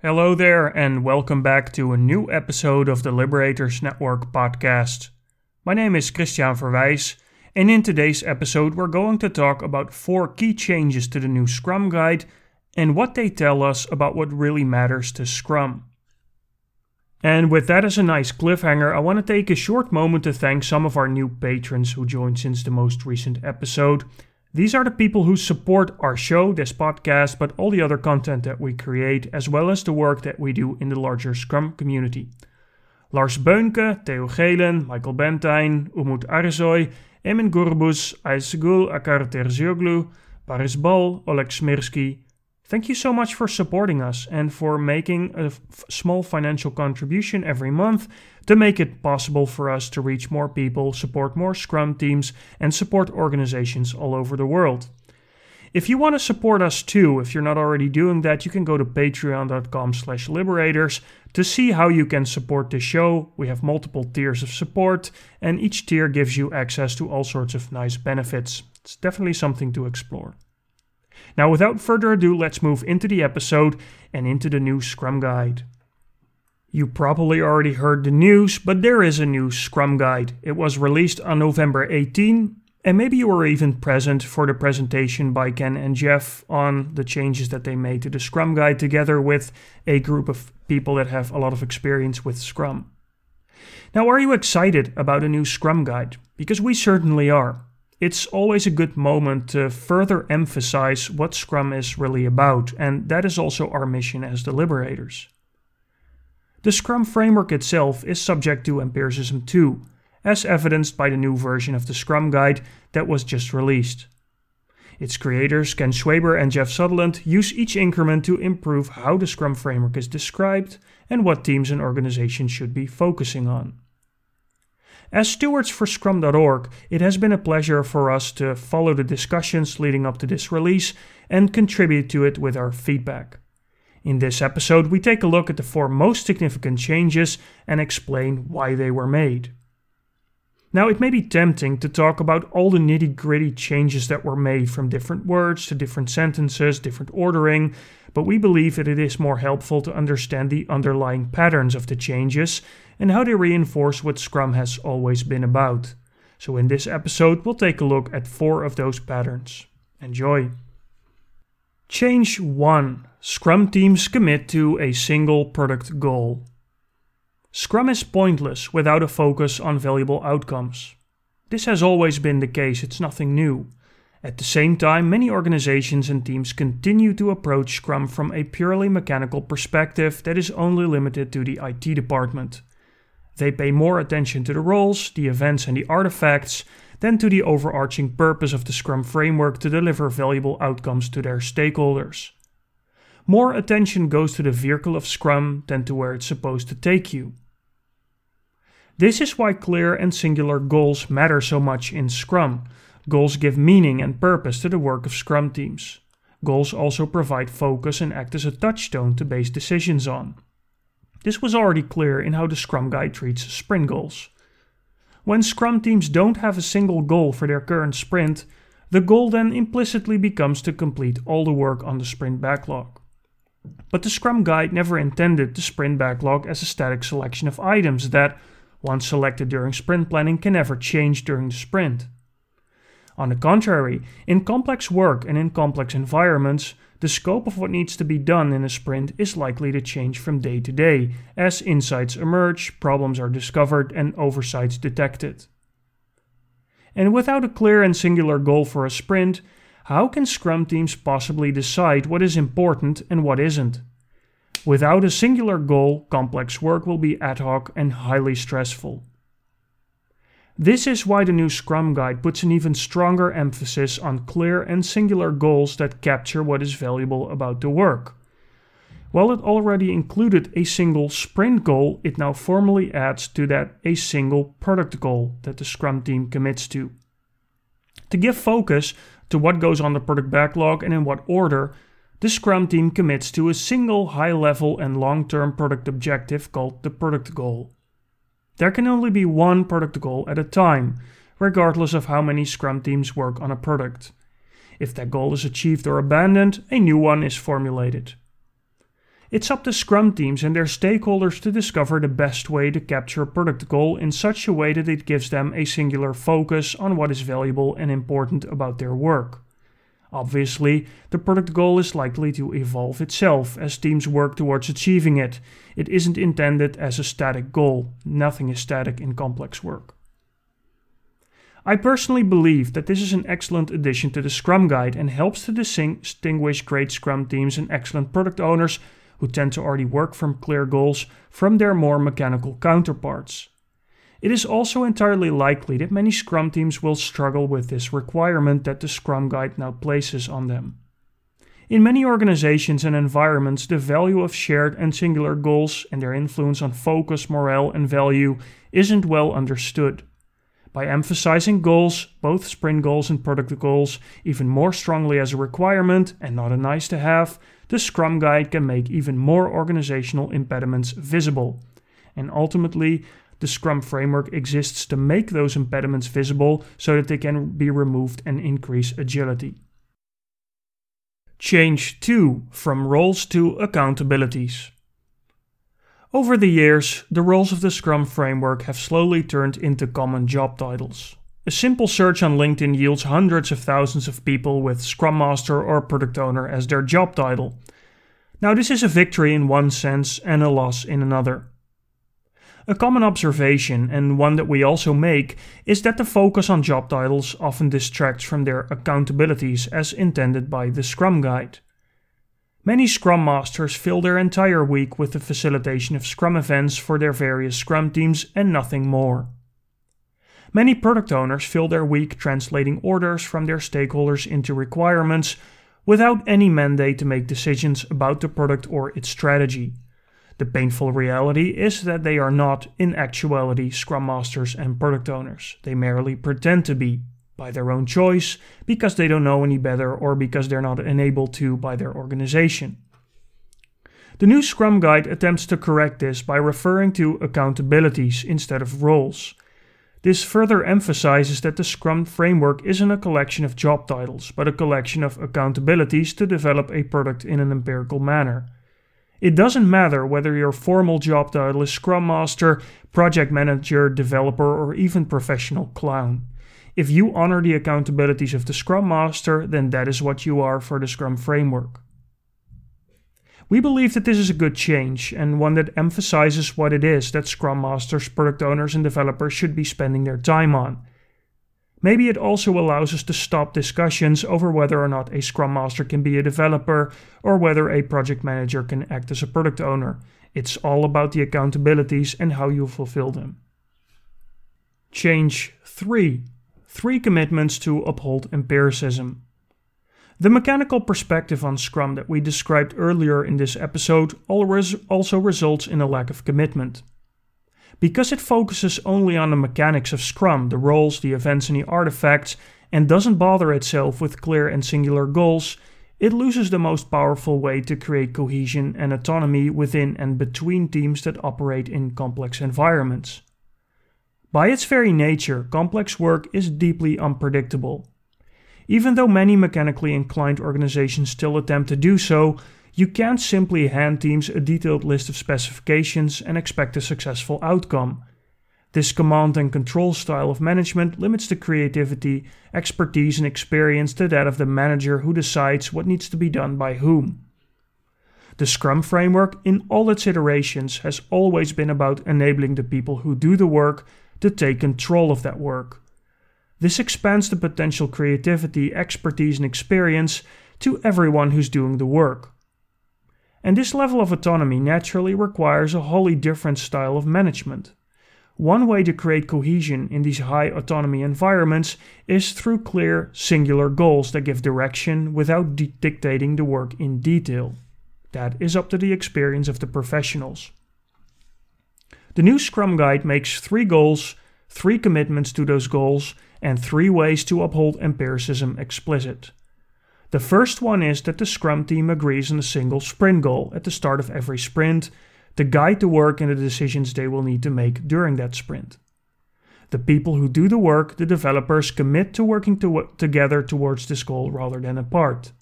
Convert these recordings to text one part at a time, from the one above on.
Hello there, and welcome back to a new episode of the Liberators Network podcast. My name is Christiaan Verwijs, and in today's episode, we're going to talk about four key changes to the new Scrum Guide and what they tell us about what really matters to Scrum. And with that as a nice cliffhanger, I want to take a short moment to thank some of our new patrons who joined since the most recent episode. These are the people who support our show, this podcast, but all the other content that we create, as well as the work that we do in the larger Scrum community. Lars Beunke, Theo Gelen, Michael Bentijn, Umut Arzoy, Emin Gurbus, Aysegul Akar Terzioglu, Paris Bal, Oleg Smirsky, Thank you so much for supporting us and for making a f- small financial contribution every month to make it possible for us to reach more people, support more Scrum teams, and support organizations all over the world. If you want to support us too, if you're not already doing that, you can go to patreon.com slash liberators to see how you can support the show. We have multiple tiers of support, and each tier gives you access to all sorts of nice benefits. It's definitely something to explore. Now, without further ado, let's move into the episode and into the new Scrum Guide. You probably already heard the news, but there is a new Scrum Guide. It was released on November 18, and maybe you were even present for the presentation by Ken and Jeff on the changes that they made to the Scrum Guide together with a group of people that have a lot of experience with Scrum. Now, are you excited about a new Scrum Guide? Because we certainly are it's always a good moment to further emphasize what Scrum is really about, and that is also our mission as the Liberators. The Scrum framework itself is subject to empiricism too, as evidenced by the new version of the Scrum Guide that was just released. Its creators, Ken Schwaber and Jeff Sutherland, use each increment to improve how the Scrum framework is described and what teams and organizations should be focusing on. As stewards for Scrum.org, it has been a pleasure for us to follow the discussions leading up to this release and contribute to it with our feedback. In this episode, we take a look at the four most significant changes and explain why they were made. Now, it may be tempting to talk about all the nitty gritty changes that were made from different words to different sentences, different ordering, but we believe that it is more helpful to understand the underlying patterns of the changes and how they reinforce what Scrum has always been about. So, in this episode, we'll take a look at four of those patterns. Enjoy! Change 1 Scrum teams commit to a single product goal. Scrum is pointless without a focus on valuable outcomes. This has always been the case, it's nothing new. At the same time, many organizations and teams continue to approach Scrum from a purely mechanical perspective that is only limited to the IT department. They pay more attention to the roles, the events, and the artifacts than to the overarching purpose of the Scrum framework to deliver valuable outcomes to their stakeholders. More attention goes to the vehicle of Scrum than to where it's supposed to take you. This is why clear and singular goals matter so much in Scrum. Goals give meaning and purpose to the work of Scrum teams. Goals also provide focus and act as a touchstone to base decisions on. This was already clear in how the Scrum Guide treats sprint goals. When Scrum teams don't have a single goal for their current sprint, the goal then implicitly becomes to complete all the work on the sprint backlog. But the Scrum Guide never intended the sprint backlog as a static selection of items that, once selected during sprint planning, can never change during the sprint. On the contrary, in complex work and in complex environments, the scope of what needs to be done in a sprint is likely to change from day to day as insights emerge, problems are discovered, and oversights detected. And without a clear and singular goal for a sprint, how can Scrum teams possibly decide what is important and what isn't? Without a singular goal, complex work will be ad hoc and highly stressful. This is why the new Scrum Guide puts an even stronger emphasis on clear and singular goals that capture what is valuable about the work. While it already included a single sprint goal, it now formally adds to that a single product goal that the Scrum team commits to. To give focus, to what goes on the product backlog and in what order, the Scrum team commits to a single high level and long term product objective called the product goal. There can only be one product goal at a time, regardless of how many Scrum teams work on a product. If that goal is achieved or abandoned, a new one is formulated. It's up to Scrum teams and their stakeholders to discover the best way to capture a product goal in such a way that it gives them a singular focus on what is valuable and important about their work. Obviously, the product goal is likely to evolve itself as teams work towards achieving it. It isn't intended as a static goal, nothing is static in complex work. I personally believe that this is an excellent addition to the Scrum Guide and helps to distinguish great Scrum teams and excellent product owners who tend to already work from clear goals from their more mechanical counterparts. It is also entirely likely that many Scrum teams will struggle with this requirement that the Scrum Guide now places on them. In many organizations and environments, the value of shared and singular goals and their influence on focus, morale, and value isn't well understood. By emphasizing goals, both sprint goals and product goals, even more strongly as a requirement and not a nice to have, the Scrum Guide can make even more organizational impediments visible. And ultimately, the Scrum framework exists to make those impediments visible so that they can be removed and increase agility. Change 2 from roles to accountabilities. Over the years, the roles of the Scrum framework have slowly turned into common job titles. A simple search on LinkedIn yields hundreds of thousands of people with Scrum Master or Product Owner as their job title. Now, this is a victory in one sense and a loss in another. A common observation, and one that we also make, is that the focus on job titles often distracts from their accountabilities as intended by the Scrum Guide. Many Scrum Masters fill their entire week with the facilitation of Scrum events for their various Scrum teams and nothing more. Many product owners fill their week translating orders from their stakeholders into requirements without any mandate to make decisions about the product or its strategy. The painful reality is that they are not, in actuality, Scrum Masters and product owners. They merely pretend to be, by their own choice, because they don't know any better or because they're not enabled to by their organization. The new Scrum Guide attempts to correct this by referring to accountabilities instead of roles. This further emphasizes that the Scrum framework isn't a collection of job titles, but a collection of accountabilities to develop a product in an empirical manner. It doesn't matter whether your formal job title is Scrum Master, Project Manager, Developer, or even Professional Clown. If you honor the accountabilities of the Scrum Master, then that is what you are for the Scrum framework. We believe that this is a good change and one that emphasizes what it is that Scrum Masters, product owners, and developers should be spending their time on Maybe it also allows us to stop discussions over whether or not a Scrum Master can be a developer or whether a project manager can act as a product owner. It's all about the accountabilities and how you fulfill them. Change 3 Three commitments to uphold empiricism. The mechanical perspective on Scrum that we described earlier in this episode also results in a lack of commitment. Because it focuses only on the mechanics of Scrum, the roles, the events, and the artifacts, and doesn't bother itself with clear and singular goals, it loses the most powerful way to create cohesion and autonomy within and between teams that operate in complex environments. By its very nature, complex work is deeply unpredictable. Even though many mechanically inclined organizations still attempt to do so, you can't simply hand teams a detailed list of specifications and expect a successful outcome. This command and control style of management limits the creativity, expertise, and experience to that of the manager who decides what needs to be done by whom. The Scrum framework, in all its iterations, has always been about enabling the people who do the work to take control of that work. This expands the potential creativity, expertise, and experience to everyone who's doing the work. And this level of autonomy naturally requires a wholly different style of management. One way to create cohesion in these high autonomy environments is through clear, singular goals that give direction without di- dictating the work in detail. That is up to the experience of the professionals. The new Scrum Guide makes three goals, three commitments to those goals, and three ways to uphold empiricism explicit. The first one is that the Scrum team agrees on a single sprint goal at the start of every sprint to guide the work and the decisions they will need to make during that sprint. The people who do the work, the developers, commit to working to- together towards this goal rather than apart.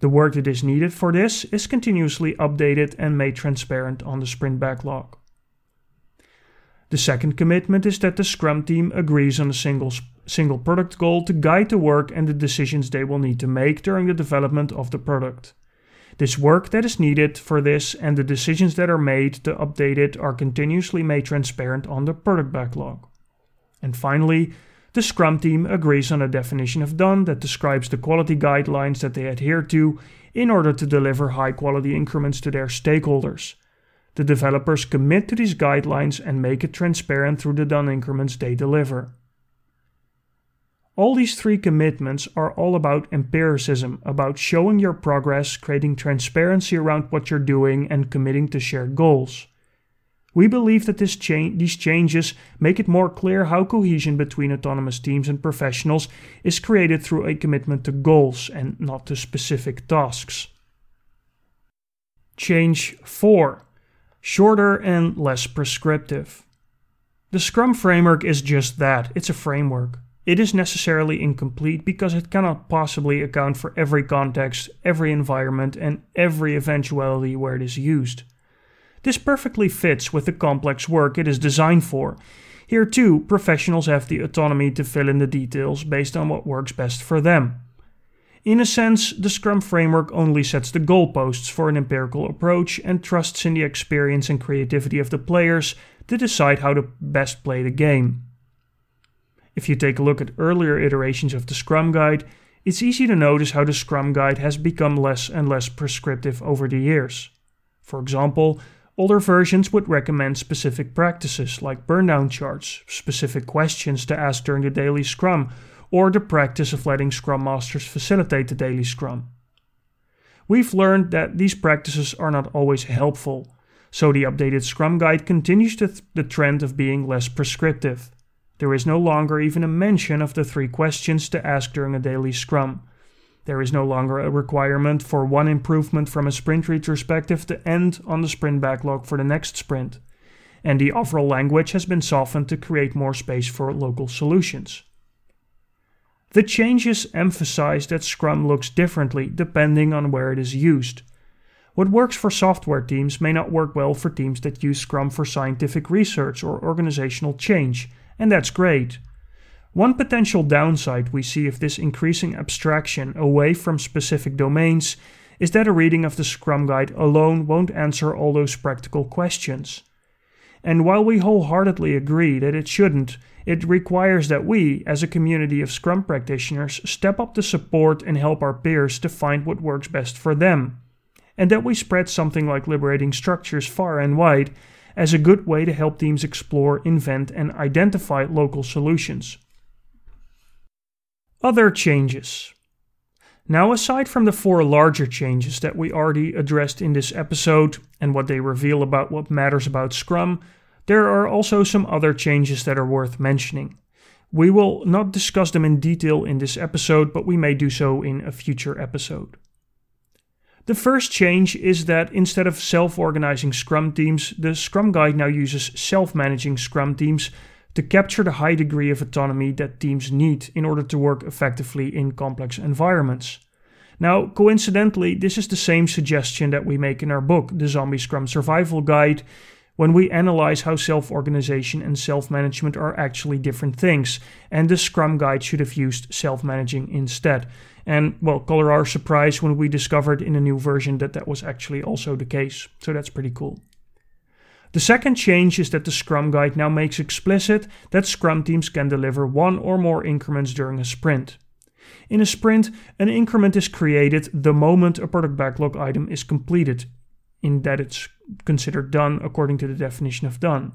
The work that is needed for this is continuously updated and made transparent on the sprint backlog. The second commitment is that the Scrum team agrees on a single, single product goal to guide the work and the decisions they will need to make during the development of the product. This work that is needed for this and the decisions that are made to update it are continuously made transparent on the product backlog. And finally, the Scrum team agrees on a definition of done that describes the quality guidelines that they adhere to in order to deliver high quality increments to their stakeholders. The developers commit to these guidelines and make it transparent through the done increments they deliver. All these three commitments are all about empiricism, about showing your progress, creating transparency around what you're doing, and committing to shared goals. We believe that cha- these changes make it more clear how cohesion between autonomous teams and professionals is created through a commitment to goals and not to specific tasks. Change 4 Shorter and less prescriptive. The Scrum framework is just that it's a framework. It is necessarily incomplete because it cannot possibly account for every context, every environment, and every eventuality where it is used. This perfectly fits with the complex work it is designed for. Here, too, professionals have the autonomy to fill in the details based on what works best for them. In a sense, the Scrum framework only sets the goalposts for an empirical approach and trusts in the experience and creativity of the players to decide how to best play the game. If you take a look at earlier iterations of the Scrum Guide, it's easy to notice how the Scrum Guide has become less and less prescriptive over the years. For example, Older versions would recommend specific practices like burndown charts, specific questions to ask during the daily scrum, or the practice of letting scrum masters facilitate the daily scrum. We've learned that these practices are not always helpful, so the updated Scrum Guide continues th- the trend of being less prescriptive. There is no longer even a mention of the three questions to ask during a daily scrum. There is no longer a requirement for one improvement from a sprint retrospective to end on the sprint backlog for the next sprint. And the overall language has been softened to create more space for local solutions. The changes emphasize that Scrum looks differently depending on where it is used. What works for software teams may not work well for teams that use Scrum for scientific research or organizational change, and that's great. One potential downside we see of this increasing abstraction away from specific domains is that a reading of the Scrum Guide alone won't answer all those practical questions. And while we wholeheartedly agree that it shouldn't, it requires that we, as a community of Scrum practitioners, step up to support and help our peers to find what works best for them. And that we spread something like liberating structures far and wide as a good way to help teams explore, invent, and identify local solutions. Other changes. Now, aside from the four larger changes that we already addressed in this episode and what they reveal about what matters about Scrum, there are also some other changes that are worth mentioning. We will not discuss them in detail in this episode, but we may do so in a future episode. The first change is that instead of self organizing Scrum teams, the Scrum Guide now uses self managing Scrum teams to capture the high degree of autonomy that teams need in order to work effectively in complex environments. Now, coincidentally, this is the same suggestion that we make in our book, The Zombie Scrum Survival Guide, when we analyze how self organization and self management are actually different things, and the Scrum Guide should have used self managing instead. And, well, color our surprise when we discovered in a new version that that was actually also the case. So that's pretty cool. The second change is that the Scrum Guide now makes explicit that Scrum teams can deliver one or more increments during a sprint. In a sprint, an increment is created the moment a product backlog item is completed, in that it's considered done according to the definition of done.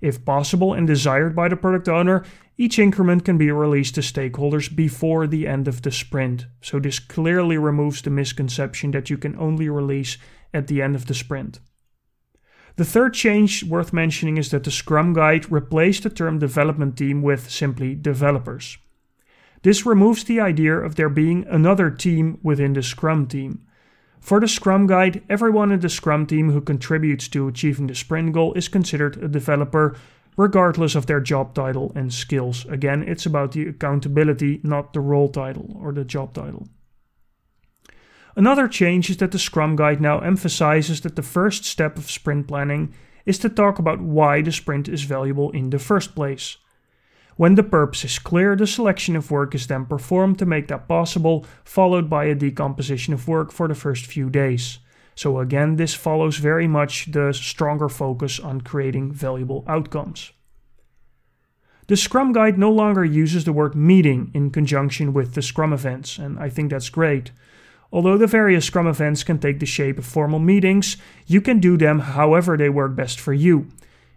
If possible and desired by the product owner, each increment can be released to stakeholders before the end of the sprint. So, this clearly removes the misconception that you can only release at the end of the sprint. The third change worth mentioning is that the Scrum Guide replaced the term development team with simply developers. This removes the idea of there being another team within the Scrum team. For the Scrum Guide, everyone in the Scrum team who contributes to achieving the sprint goal is considered a developer, regardless of their job title and skills. Again, it's about the accountability, not the role title or the job title. Another change is that the Scrum Guide now emphasizes that the first step of sprint planning is to talk about why the sprint is valuable in the first place. When the purpose is clear, the selection of work is then performed to make that possible, followed by a decomposition of work for the first few days. So, again, this follows very much the stronger focus on creating valuable outcomes. The Scrum Guide no longer uses the word meeting in conjunction with the Scrum events, and I think that's great. Although the various Scrum events can take the shape of formal meetings, you can do them however they work best for you.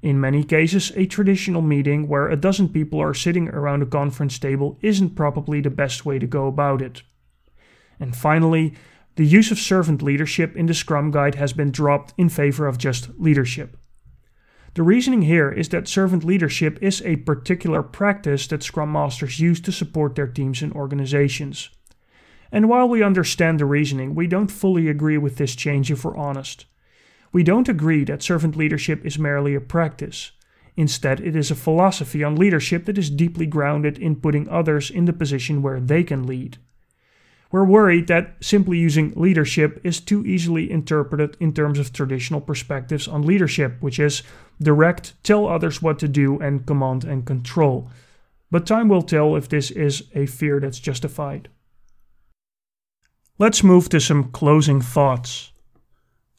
In many cases, a traditional meeting where a dozen people are sitting around a conference table isn't probably the best way to go about it. And finally, the use of servant leadership in the Scrum Guide has been dropped in favor of just leadership. The reasoning here is that servant leadership is a particular practice that Scrum Masters use to support their teams and organizations. And while we understand the reasoning, we don't fully agree with this change if we're honest. We don't agree that servant leadership is merely a practice. Instead, it is a philosophy on leadership that is deeply grounded in putting others in the position where they can lead. We're worried that simply using leadership is too easily interpreted in terms of traditional perspectives on leadership, which is direct, tell others what to do, and command and control. But time will tell if this is a fear that's justified. Let's move to some closing thoughts.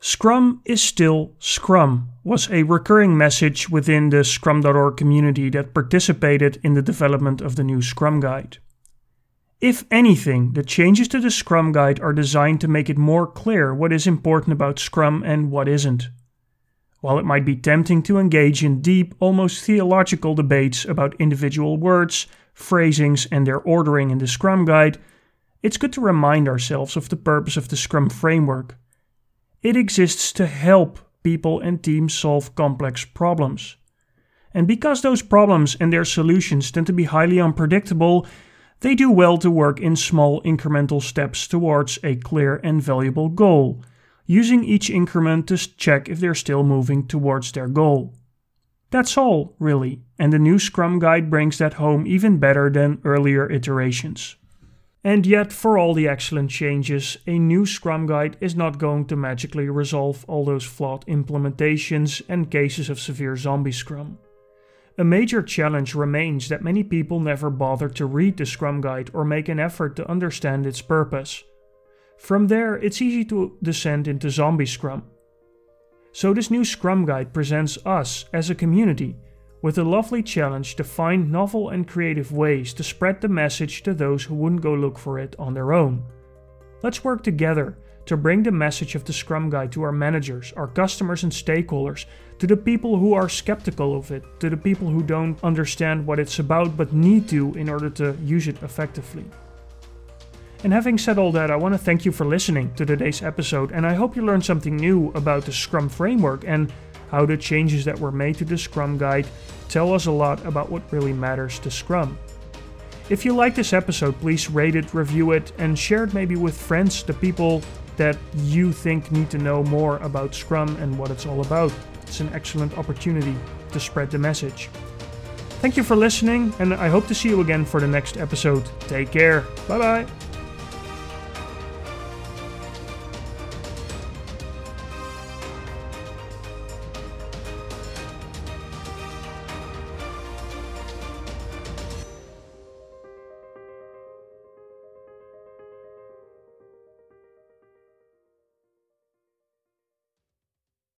Scrum is still Scrum was a recurring message within the Scrum.org community that participated in the development of the new Scrum Guide. If anything, the changes to the Scrum Guide are designed to make it more clear what is important about Scrum and what isn't. While it might be tempting to engage in deep, almost theological debates about individual words, phrasings, and their ordering in the Scrum Guide, it's good to remind ourselves of the purpose of the Scrum framework. It exists to help people and teams solve complex problems. And because those problems and their solutions tend to be highly unpredictable, they do well to work in small incremental steps towards a clear and valuable goal, using each increment to check if they're still moving towards their goal. That's all, really, and the new Scrum Guide brings that home even better than earlier iterations. And yet, for all the excellent changes, a new Scrum Guide is not going to magically resolve all those flawed implementations and cases of severe zombie Scrum. A major challenge remains that many people never bother to read the Scrum Guide or make an effort to understand its purpose. From there, it's easy to descend into zombie Scrum. So, this new Scrum Guide presents us as a community with a lovely challenge to find novel and creative ways to spread the message to those who wouldn't go look for it on their own. Let's work together to bring the message of the Scrum Guide to our managers, our customers, and stakeholders, to the people who are skeptical of it, to the people who don't understand what it's about but need to in order to use it effectively. And having said all that, I want to thank you for listening to today's episode, and I hope you learned something new about the Scrum framework and how the changes that were made to the Scrum Guide tell us a lot about what really matters to Scrum. If you like this episode, please rate it, review it, and share it maybe with friends, the people that you think need to know more about Scrum and what it's all about. It's an excellent opportunity to spread the message. Thank you for listening, and I hope to see you again for the next episode. Take care. Bye bye.